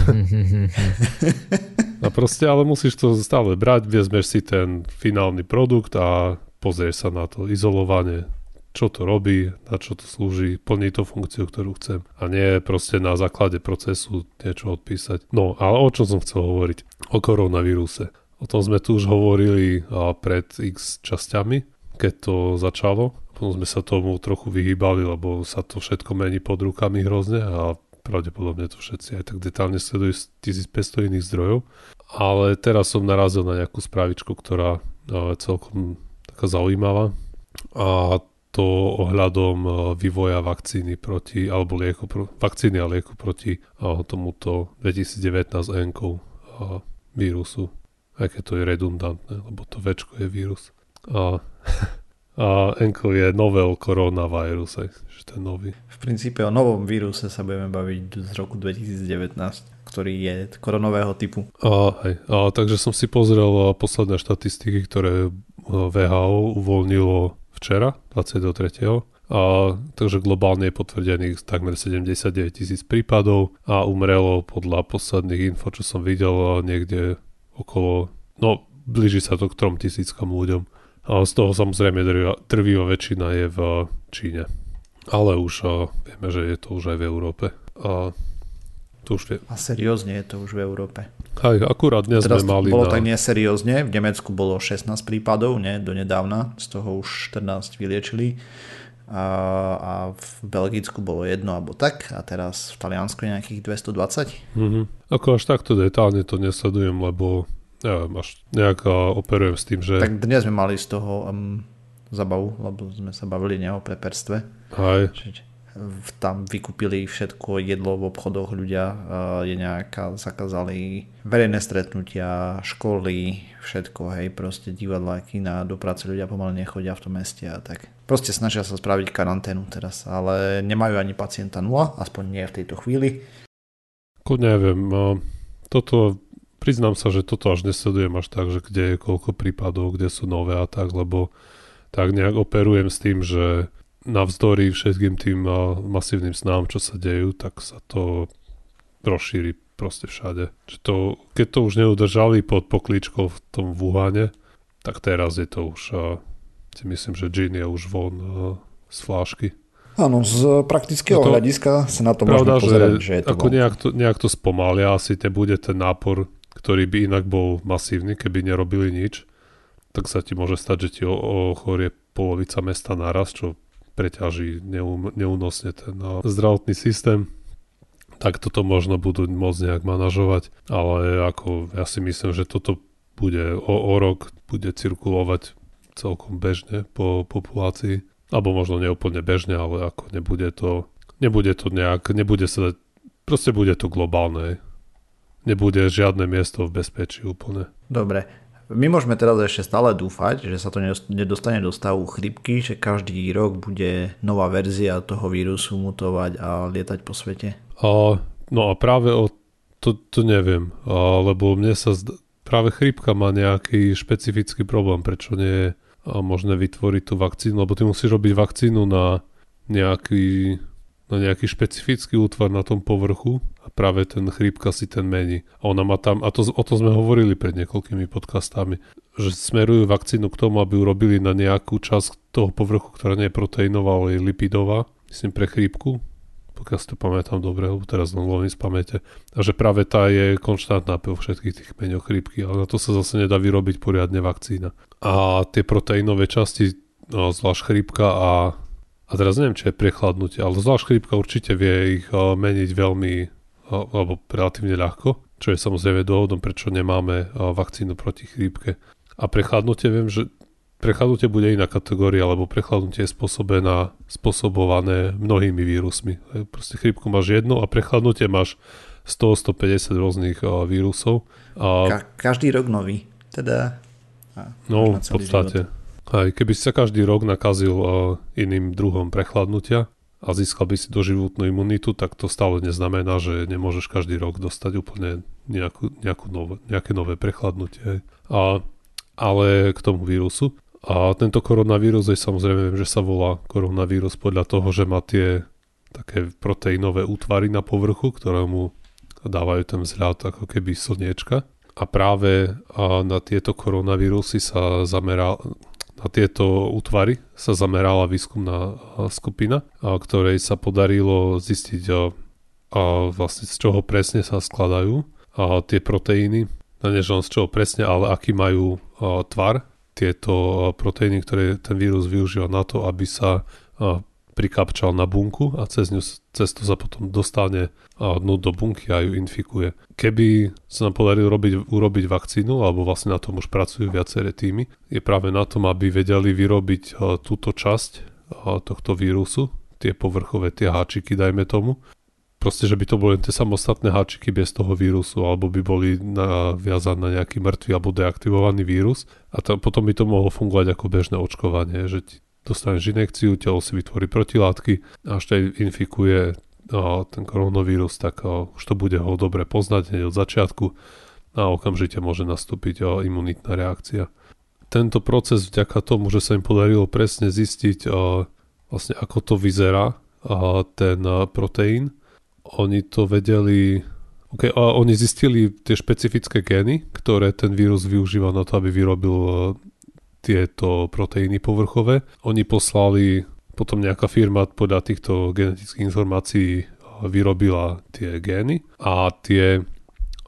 a proste, ale musíš to stále brať, vezmeš si ten finálny produkt a pozrieš sa na to izolovanie, čo to robí, na čo to slúži, plní to funkciu, ktorú chcem. A nie proste na základe procesu niečo odpísať. No, ale o čom som chcel hovoriť? O koronavíruse. O tom sme tu už hovorili pred x časťami, keď to začalo. Potom sme sa tomu trochu vyhýbali, lebo sa to všetko mení pod rukami hrozne a pravdepodobne to všetci aj tak detálne sledujú z 1500 iných zdrojov. Ale teraz som narazil na nejakú správičku, ktorá celkom taká zaujímavá. A to ohľadom e, vývoja vakcíny proti, alebo lieku, vakcíny a lieku proti a, tomuto 2019 enkou a, vírusu. Aj keď to je redundantné, lebo to večko je vírus. A, <laughs> a enko je novel koronavírus, že to je nový. V princípe o novom víruse sa budeme baviť z roku 2019 ktorý je koronového typu. A, hej, a, takže som si pozrel posledné štatistiky, ktoré VHO uvoľnilo včera, 23. A, takže globálne je potvrdených takmer 79 tisíc prípadov a umrelo podľa posledných info, čo som videl, niekde okolo, no blíži sa to k 3 tisíckam ľuďom. A z toho samozrejme drvivá väčšina je v Číne. Ale už a, vieme, že je to už aj v Európe. A to už vie. A seriózne je to už v Európe. Aj, akurát dnes Teraz sme mali bolo na... tak neseriózne, v Nemecku bolo 16 prípadov, nie, donedávna, z toho už 14 vyliečili a, a v Belgicku bolo jedno alebo tak a teraz v Taliansku je nejakých 220. Mm-hmm. Ako až takto detálne to nesledujem, lebo neviem, až nejak operujem s tým, že... Tak dnes sme mali z toho um, zabavu, lebo sme sa bavili ne o preperstve. Aj. Čiže tam vykúpili všetko jedlo v obchodoch ľudia, je nejaká, zakázali verejné stretnutia, školy, všetko, hej, proste divadla, kina, do práce ľudia pomaly nechodia v tom meste a tak. Proste snažia sa spraviť karanténu teraz, ale nemajú ani pacienta nula, aspoň nie v tejto chvíli. Ko neviem, toto, priznám sa, že toto až nesledujem až tak, že kde je koľko prípadov, kde sú nové a tak, lebo tak nejak operujem s tým, že navzdory všetkým tým masívnym snám, čo sa dejú, tak sa to rozšíri proste všade. Že to, keď to už neudržali pod pokličkou v tom Wuhane, tak teraz je to už, si myslím, že gin je už von z flášky. Áno, z praktického to, hľadiska sa na to pravda, môžeme pozerať, že, že je to ako nejak to, nejak to spomalia, asi nebude ten nápor, ktorý by inak bol masívny, keby nerobili nič, tak sa ti môže stať, že ti ochorie polovica mesta naraz, čo preťaží neum, neúnosne ten no, zdravotný systém. Tak toto možno budú môcť nejak manažovať, ale ako ja si myslím, že toto bude o, o rok, bude cirkulovať celkom bežne po populácii, alebo možno neúplne bežne, ale ako nebude to, nebude to nejak, nebude sa, proste bude to globálne, nebude žiadne miesto v bezpečí úplne. Dobre, my môžeme teraz ešte stále dúfať, že sa to nedostane do stavu chrypky, že každý rok bude nová verzia toho vírusu mutovať a lietať po svete. A, no a práve o to, to neviem, a, lebo mne sa zd- práve chrypka má nejaký špecifický problém, prečo nie je možné vytvoriť tú vakcínu, lebo ty musíš robiť vakcínu na nejaký na nejaký špecifický útvar na tom povrchu a práve ten chrípka si ten mení. A ona má tam, a to, o tom sme hovorili pred niekoľkými podcastami, že smerujú vakcínu k tomu, aby urobili na nejakú časť toho povrchu, ktorá nie je proteínová, ale je lipidová, myslím pre chrípku, pokiaľ si to pamätám dobre, teraz len lovím z pamäte. A že práve tá je konštantná po všetkých tých kmeňoch chrípky, ale na to sa zase nedá vyrobiť poriadne vakcína. A tie proteínové časti, no, zvlášť chrípka a A teraz neviem, či je prechladnutie, ale zvlášť chrípka určite vie ich uh, meniť veľmi, uh, alebo relatívne ľahko, čo je samozrejme dôvodom, prečo nemáme uh, vakcínu proti chrípke. A prechladnutie viem, že Prechladnutie bude iná kategória, lebo prechladnutie je spôsobená, spôsobované mnohými vírusmi. Proste chrípku máš jednu a prechladnutie máš 100-150 rôznych vírusov. A... Ka- každý rok nový. Teda... A, no, v podstate. Aj keby si sa každý rok nakazil uh, iným druhom prechladnutia a získal by si doživotnú imunitu, tak to stále neznamená, že nemôžeš každý rok dostať úplne nejakú, nejakú nové, nejaké nové prechladnutie. A, ale k tomu vírusu. A tento koronavírus je samozrejme, že sa volá koronavírus podľa toho, že má tie také proteínové útvary na povrchu, ktoré mu dávajú ten vzhľad ako keby slniečka. A práve na tieto koronavírusy sa zameral, na tieto útvary sa zamerala výskumná skupina, ktorej sa podarilo zistiť vlastne z čoho presne sa skladajú tie proteíny, no nie z čoho presne, ale aký majú tvar. Tieto proteíny, ktoré ten vírus využíva na to, aby sa prikapčal na bunku a cez ňu cez to sa potom dostane dnu do bunky a ju infikuje. Keby sa nám podarilo robiť, urobiť vakcínu, alebo vlastne na tom už pracujú viaceré týmy, je práve na tom, aby vedeli vyrobiť túto časť tohto vírusu, tie povrchové, tie háčiky, dajme tomu, proste, že by to boli tie samostatné háčiky bez toho vírusu, alebo by boli naviazané na nejaký mŕtvý alebo deaktivovaný vírus a to, potom by to mohlo fungovať ako bežné očkovanie, že ti dostaneš inekciu, telo si vytvorí protilátky a až ťa infikuje a ten koronavírus, tak už to bude ho dobre poznať hneď od začiatku a okamžite môže nastúpiť imunitná reakcia. Tento proces vďaka tomu, že sa im podarilo presne zistiť vlastne ako to vyzerá ten proteín, oni to vedeli... Okay, a oni zistili tie špecifické gény, ktoré ten vírus využíva na to, aby vyrobil tieto proteíny povrchové. Oni poslali, potom nejaká firma podľa týchto genetických informácií e, vyrobila tie gény a tie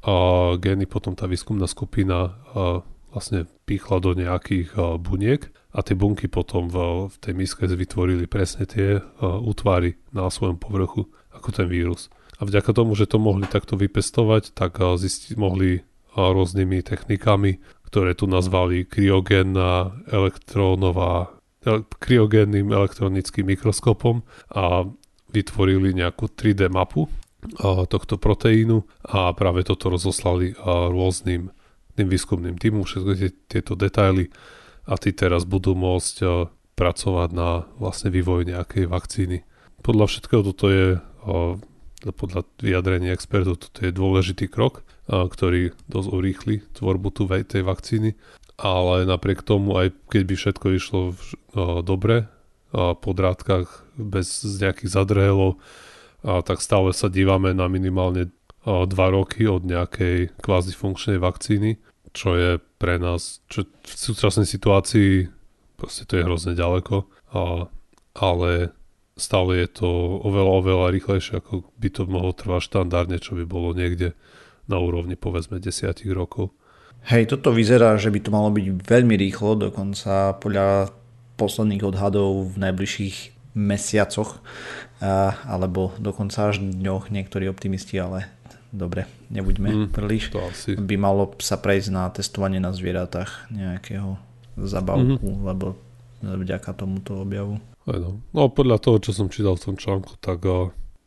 a gény potom tá výskumná skupina a vlastne pýchla do nejakých a, buniek a tie bunky potom v, v tej miske vytvorili presne tie a, útvary na svojom povrchu ako ten vírus. A vďaka tomu, že to mohli takto vypestovať, tak zisti, mohli rôznymi technikami, ktoré tu nazvali kryogénna elektrónová kryogénnym elektronickým mikroskopom a vytvorili nejakú 3D mapu tohto proteínu a práve toto rozoslali rôznym tým výskumným týmom, všetky tieto detaily a tí teraz budú môcť pracovať na vlastne vývoji nejakej vakcíny. Podľa všetkého toto je podľa vyjadrenia expertov toto je dôležitý krok, ktorý dosť urýchli tvorbu tu tej vakcíny, ale napriek tomu, aj keď by všetko išlo dobre, po drátkach bez nejakých zadrhelov, tak stále sa dívame na minimálne 2 roky od nejakej kvázi funkčnej vakcíny, čo je pre nás, čo v súčasnej situácii proste to je hrozne ďaleko, ale stále je to oveľa, oveľa rýchlejšie, ako by to mohlo trvať štandardne, čo by bolo niekde na úrovni povedzme desiatich rokov. Hej, toto vyzerá, že by to malo byť veľmi rýchlo, dokonca podľa posledných odhadov v najbližších mesiacoch, alebo dokonca až dňoch niektorí optimisti, ale dobre, nebuďme mm, príliš. To asi. By malo sa prejsť na testovanie na zvieratách nejakého zabavku, mm-hmm. lebo vďaka tomuto objavu. No. no podľa toho, čo som čítal v tom článku, tak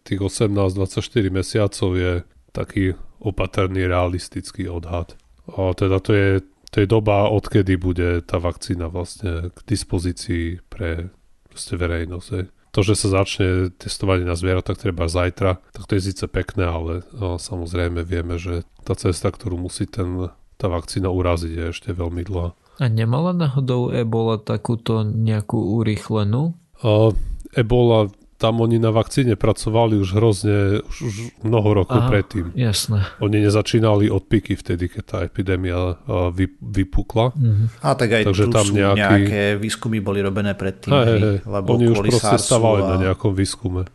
tých 18-24 mesiacov je taký opatrný realistický odhad. A teda to je, to je doba, odkedy bude tá vakcína vlastne k dispozícii pre proste verejnosť. Je. To, že sa začne testovanie na zvieratách treba zajtra, tak to je síce pekné, ale no, samozrejme vieme, že tá cesta, ktorú musí ten, tá vakcína uraziť, je ešte veľmi dlhá. A nemala náhodou ebola takúto nejakú urýchlenú Uh, Ebola, tam oni na vakcíne pracovali už hrozne, už, už mnoho rokov Aha, predtým. Jasné. Oni nezačínali od piky vtedy, keď tá epidémia uh, vy, vypukla. Uh-huh. A tak aj Takže tu tam sú nejaký... nejaké výskumy boli robené predtým. Hey, hey, lebo oni už proste stavali a... na nejakom výskume.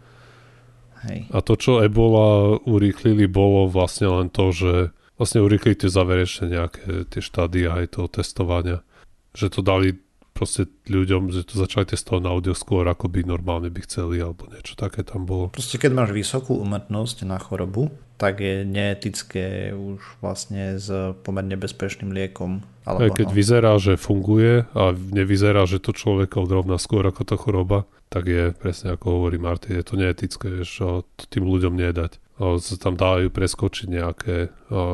Hej. A to, čo Ebola urýchlili, bolo vlastne len to, že vlastne urýchlili tie záverečné nejaké tie štády aj toho testovania. Že to dali proste ľuďom, že to začali testovať na audio skôr, ako by normálne by chceli, alebo niečo také tam bolo. Proste keď máš vysokú umrtnosť na chorobu, tak je neetické už vlastne s pomerne bezpečným liekom. Alebo Aj keď no. vyzerá, že funguje a nevyzerá, že to človeka odrovná skôr ako tá choroba, tak je presne ako hovorí Marty, je to neetické, vieš, to tým ľuďom nedať. Sa tam dajú preskočiť nejaké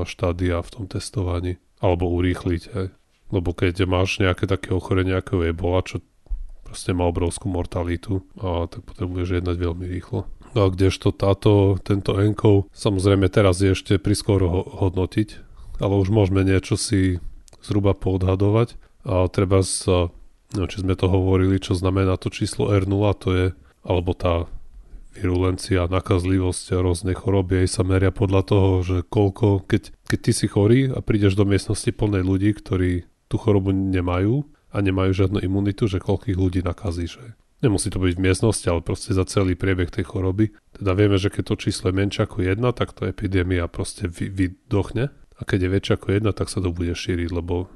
štádia v tom testovaní alebo urýchliť. Hej. Lebo keď máš nejaké také ochorenie ako ebola, čo proste má obrovskú mortalitu, a tak potrebuješ jednať veľmi rýchlo. No a kdežto táto, tento enkov, samozrejme teraz je ešte priskoro ho, hodnotiť, ale už môžeme niečo si zhruba poodhadovať. A treba sa, neviem, či sme to hovorili, čo znamená to číslo R0, to je, alebo tá virulencia, nakazlivosť a rôzne choroby aj sa meria podľa toho, že koľko, keď, keď ty si chorý a prídeš do miestnosti plnej ľudí, ktorí tú chorobu nemajú a nemajú žiadnu imunitu, že koľkých ľudí nakazíš. Nemusí to byť v miestnosti, ale proste za celý priebeh tej choroby. Teda vieme, že keď to číslo je menšie ako jedna, tak to epidémia proste vy, vydochne. A keď je väčšie ako jedna, tak sa to bude šíriť, lebo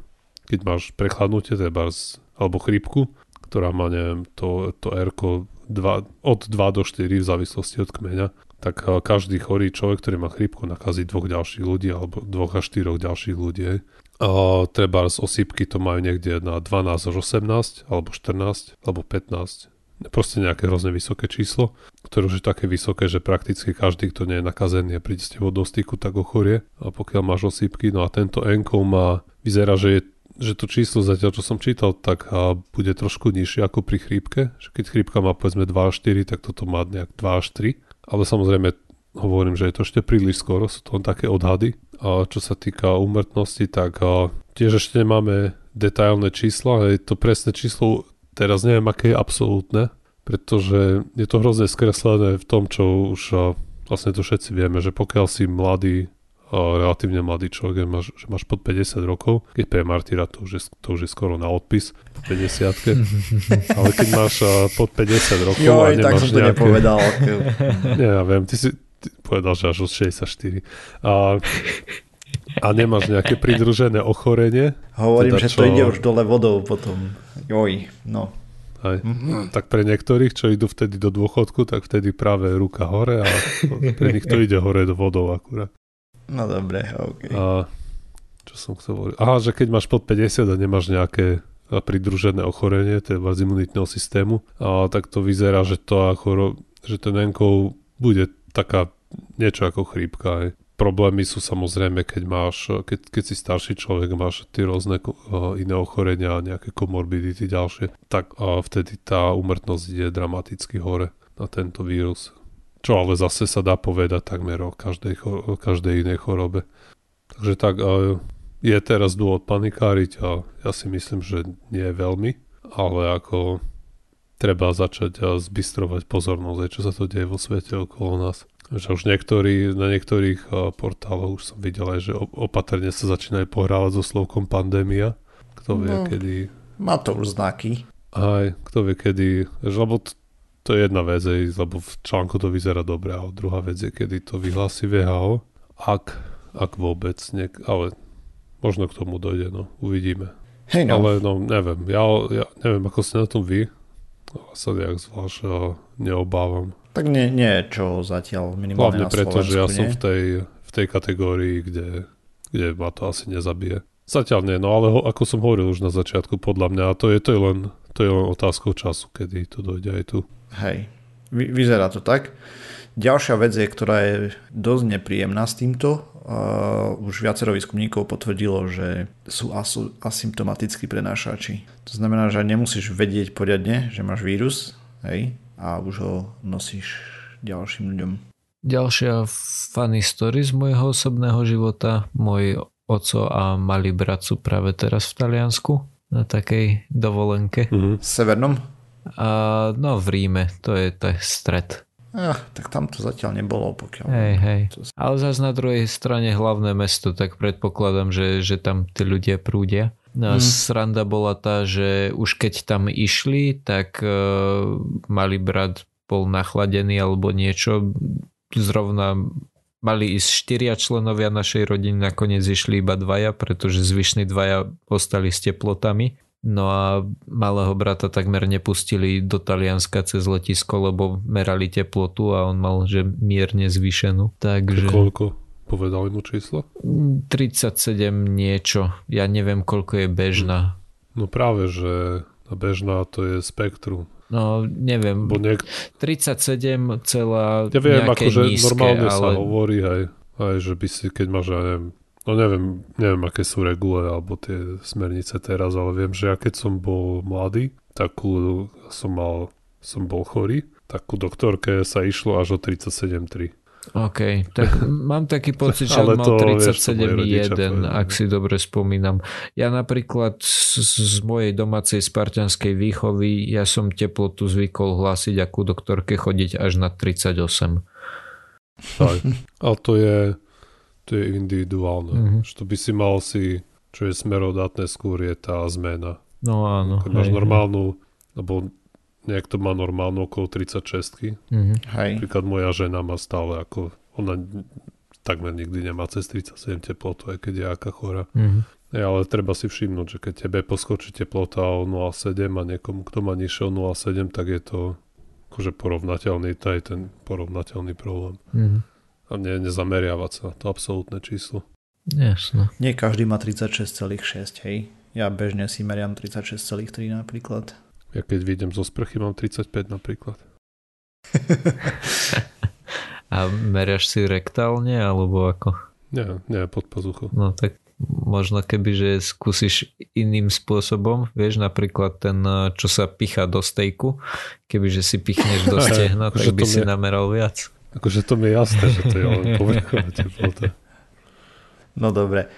keď máš prechladnutie, teda alebo chrípku, ktorá má, neviem, to, to r od 2 do 4 v závislosti od kmeňa, tak eh, každý chorý človek, ktorý má chrípku, nakazí dvoch ďalších ľudí alebo dvoch až štyroch ďalších ľudí. Treba z osýpky to majú niekde na 12 až 18, alebo 14, alebo 15. Proste nejaké hrozne vysoké číslo, ktoré už je také vysoké, že prakticky každý, kto nie je nakazený a príde s tebou do styku, tak ochorie. A pokiaľ máš osýpky, no a tento enkov má, vyzerá, že je že to číslo zatiaľ, čo som čítal, tak a bude trošku nižšie ako pri chrípke. Že keď chrípka má povedzme 2 až 4, tak toto má nejak 2 až 3. Ale samozrejme hovorím, že je to ešte príliš skoro, sú to len také odhady. A čo sa týka úmrtnosti, tak a tiež ešte nemáme detailné čísla. Je to presné číslo, teraz neviem, aké je absolútne, pretože je to hrozne skreslené v tom, čo už vlastne to všetci vieme, že pokiaľ si mladý relatívne mladý človek, máš, že máš pod 50 rokov, keď pre martyra to už je, to už je skoro na odpis, 50 <laughs> ale keď máš pod 50 rokov jo, a nemáš tak som to nejaké... nepovedal. <laughs> Nie, ja viem, ty si povedal, že až od 64. A, a nemáš nejaké pridružené ochorenie. Hovorím, teda, že čo... to ide už dole vodou potom. Joj, no. Aj. Mm-hmm. Tak pre niektorých, čo idú vtedy do dôchodku, tak vtedy práve ruka hore a pre nich to ide hore do vodou akurát. No dobre, OK. A čo som chcel hovoriť? Aha, že keď máš pod 50 a nemáš nejaké pridružené ochorenie, teda z imunitného systému, a tak to vyzerá, že to ako, že ten enkov bude taká niečo ako chrípka. Aj. Problémy sú samozrejme, keď máš, keď, keď si starší človek, máš tie rôzne uh, iné ochorenia nejaké komorbidity ďalšie, tak uh, vtedy tá úmrtnosť je dramaticky hore na tento vírus. Čo ale zase sa dá povedať takmer o každej, o každej inej chorobe. Takže tak je teraz dôvod panikáriť a ja si myslím, že nie veľmi, ale ako treba začať zbystrovať pozornosť, čo sa to deje vo svete okolo nás. Že už niektorí, na niektorých portáloch už som videl aj, že opatrne sa začínajú pohrávať so slovkom pandémia. Kto vie, no, kedy... Má to už znaky. Aj, kto vie, kedy... Lebo to je jedna vec, lebo v článku to vyzerá dobre, a druhá vec je, kedy to vyhlási VHO, ak, ak vôbec, niek- ale možno k tomu dojde, no, uvidíme. Hey no. Ale no, neviem, ja, ja neviem, ako ste na tom vy, sa nejak zvlášť neobávam. Tak nie, nie čo zatiaľ minimálne Hlavne preto, že ja nie? som v tej, v tej kategórii, kde, kde ma to asi nezabije. Zatiaľ nie, no ale ho, ako som hovoril už na začiatku, podľa mňa, to je, to je len to je len otázkou času, kedy to dojde aj tu. Hej, Vy, vyzerá to tak. Ďalšia vec je, ktorá je dosť nepríjemná s týmto. Uh, už viacero výskumníkov potvrdilo, že sú asymptomatickí prenášači. To znamená, že nemusíš vedieť poriadne, že máš vírus hej, a už ho nosíš ďalším ľuďom. Ďalšia funny story z môjho osobného života. Môj oco a malý brat sú práve teraz v Taliansku na takej dovolenke. Mm-hmm. Severnom? A, no v Ríme, to je to je stred. Ah, tak tam to zatiaľ nebolo, pokiaľ... Hej, hej. Ale zase na druhej strane hlavné mesto, tak predpokladám, že, že tam tí ľudia prúdia. No a mm. sranda bola tá, že už keď tam išli, tak uh, malý brat bol nachladený alebo niečo. Zrovna mali ísť štyria členovia našej rodiny, nakoniec išli iba dvaja, pretože zvyšní dvaja ostali s teplotami No a malého brata takmer nepustili do Talianska cez letisko, lebo merali teplotu a on mal, že mierne zvýšenú. Takže... Koľko? Povedali mu číslo? 37 niečo. Ja neviem, koľko je bežná. No práve, že bežná to je spektrum. No, neviem. Bo niek- 37 celá Ja viem, akože nízke, normálne ale... sa hovorí, hej, aj, že by si, keď máš, ja neviem, no neviem, neviem, aké sú regule alebo tie smernice teraz, ale viem, že ja keď som bol mladý, takú som mal, som bol chorý, tak ku doktorke sa išlo až o 37,3. OK, tak mám taký pocit, že mal to, vieš, to moji rodičia 37,1, povedali. ak si dobre spomínam. Ja napríklad z, z mojej domácej spartianskej výchovy, ja som teplotu zvykol hlásiť a ku doktorke chodiť až na 38. Tak. Ale to je, to je individuálne. Mhm. Mm-hmm. Že to by si mal si, čo je smerodatné skôr, je tá zmena. No áno. Keď máš hej, normálnu, alebo niekto má normálnu okolo 36 Mhm. Hej. Napríklad moja žena má stále ako, ona takmer nikdy nemá cez 37 teplotu, aj keď je aká chora. Mhm. Ja, ale treba si všimnúť, že keď tebe poskočí teplota o 0,7 a niekomu, kto má nižšie o 0,7, tak je to akože porovnateľný, to je ten porovnateľný problém. Mhm. A ne, nezameriavať sa na to absolútne číslo. Jasno. Nie každý má 36,6, hej. Ja bežne si meriam 36,3 napríklad. Ja keď vidím zo sprchy, mám 35 napríklad. <laughs> A meriaš si rektálne, alebo ako? Nie, nie, pod pazuchou. No tak možno keby, že skúsiš iným spôsobom, vieš, napríklad ten, čo sa picha do stejku, keby, že si pichneš do <laughs> stehna, tak by si nameral viac. Akože to mi je jasné, že to je len <laughs> povrchová teplota. No dobre.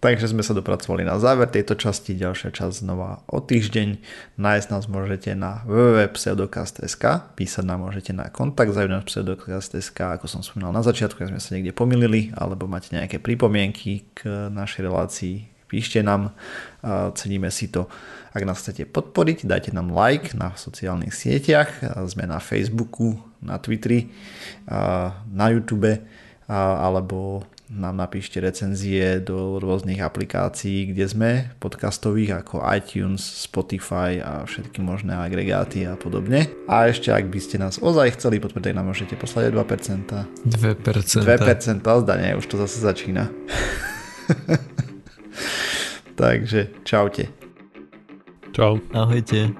Takže sme sa dopracovali na záver tejto časti. Ďalšia časť znova o týždeň. Nájsť nás môžete na www.pseudokast.sk Písať nám môžete na kontakt zavinač pseudokast.sk Ako som spomínal na začiatku, ak sme sa niekde pomýlili alebo máte nejaké pripomienky k našej relácii, píšte nám, a ceníme si to. Ak nás chcete podporiť, dajte nám like na sociálnych sieťach, sme na Facebooku, na Twitteri, na YouTube, alebo nám napíšte recenzie do rôznych aplikácií, kde sme, podcastových ako iTunes, Spotify a všetky možné agregáty a podobne. A ešte ak by ste nás ozaj chceli podporiť, tak nám môžete poslať aj 2%. 2%. 2% zdanie, už to zase začína. <laughs> Takže čaute. Čau. Ahojte.